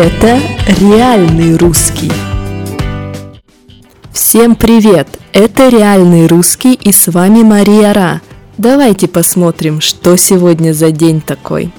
Это реальный русский. Всем привет! Это реальный русский и с вами Мария Ра. Давайте посмотрим, что сегодня за день такой.